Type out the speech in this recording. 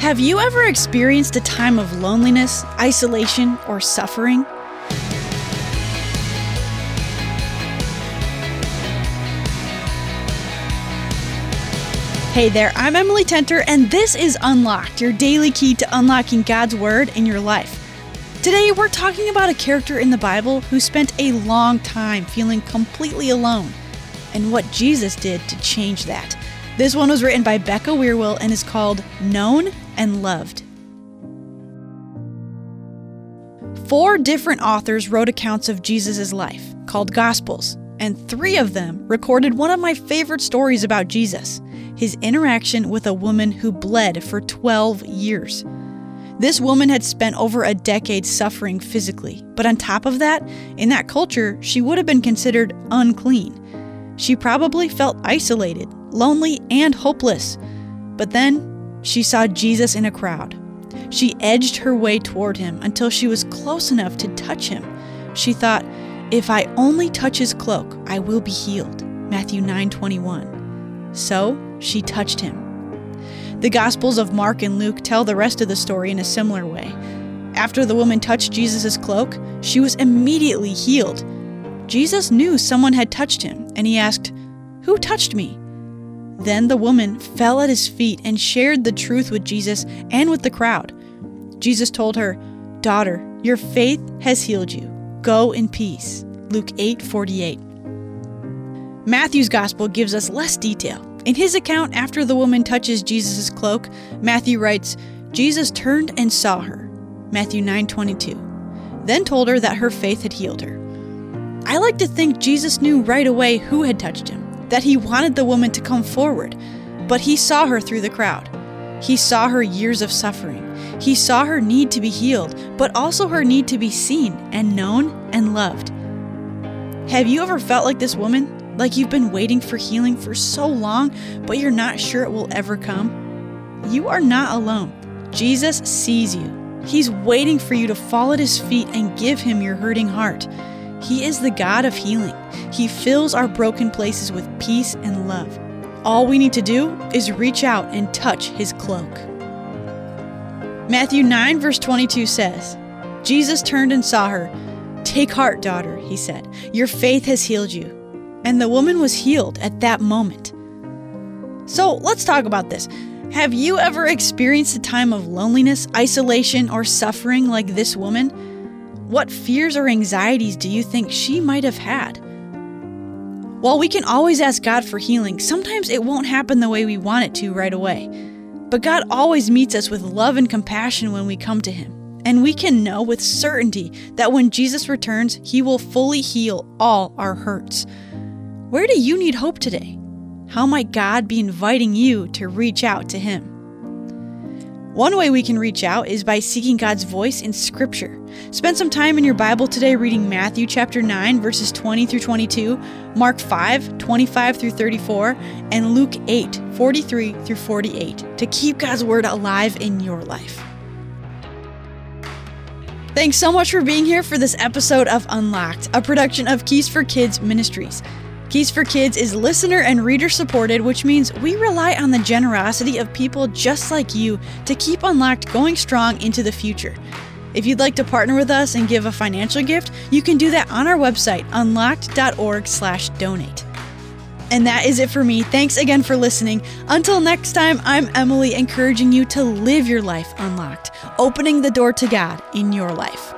Have you ever experienced a time of loneliness, isolation, or suffering? Hey there, I'm Emily Tenter, and this is Unlocked, your daily key to unlocking God's Word in your life. Today, we're talking about a character in the Bible who spent a long time feeling completely alone, and what Jesus did to change that. This one was written by Becca Weirwill and is called Known and Loved. Four different authors wrote accounts of Jesus' life, called Gospels, and three of them recorded one of my favorite stories about Jesus his interaction with a woman who bled for 12 years. This woman had spent over a decade suffering physically, but on top of that, in that culture, she would have been considered unclean. She probably felt isolated, lonely, and hopeless. But then she saw Jesus in a crowd. She edged her way toward him until she was close enough to touch him. She thought, if I only touch his cloak, I will be healed. Matthew 9:21. So, she touched him. The Gospels of Mark and Luke tell the rest of the story in a similar way. After the woman touched Jesus' cloak, she was immediately healed. Jesus knew someone had touched him, and he asked, Who touched me? Then the woman fell at his feet and shared the truth with Jesus and with the crowd. Jesus told her, Daughter, your faith has healed you. Go in peace. Luke 8 48. Matthew's gospel gives us less detail. In his account, after the woman touches Jesus' cloak, Matthew writes, Jesus turned and saw her. Matthew 9:22. Then told her that her faith had healed her. I like to think Jesus knew right away who had touched him, that he wanted the woman to come forward, but he saw her through the crowd. He saw her years of suffering. He saw her need to be healed, but also her need to be seen and known and loved. Have you ever felt like this woman? Like you've been waiting for healing for so long, but you're not sure it will ever come? You are not alone. Jesus sees you. He's waiting for you to fall at his feet and give him your hurting heart. He is the God of healing. He fills our broken places with peace and love. All we need to do is reach out and touch his cloak. Matthew 9, verse 22 says, Jesus turned and saw her. Take heart, daughter, he said. Your faith has healed you. And the woman was healed at that moment. So let's talk about this. Have you ever experienced a time of loneliness, isolation, or suffering like this woman? What fears or anxieties do you think she might have had? While we can always ask God for healing, sometimes it won't happen the way we want it to right away. But God always meets us with love and compassion when we come to Him. And we can know with certainty that when Jesus returns, He will fully heal all our hurts. Where do you need hope today? How might God be inviting you to reach out to Him? One way we can reach out is by seeking God's voice in Scripture. Spend some time in your Bible today reading Matthew chapter 9, verses 20 through 22, Mark 5, 25 through 34, and Luke 8, 43 through 48 to keep God's Word alive in your life. Thanks so much for being here for this episode of Unlocked, a production of Keys for Kids Ministries. Keys for Kids is listener and reader supported, which means we rely on the generosity of people just like you to keep Unlocked going strong into the future. If you'd like to partner with us and give a financial gift, you can do that on our website, unlocked.org/donate. And that is it for me. Thanks again for listening. Until next time, I'm Emily encouraging you to live your life unlocked, opening the door to God in your life.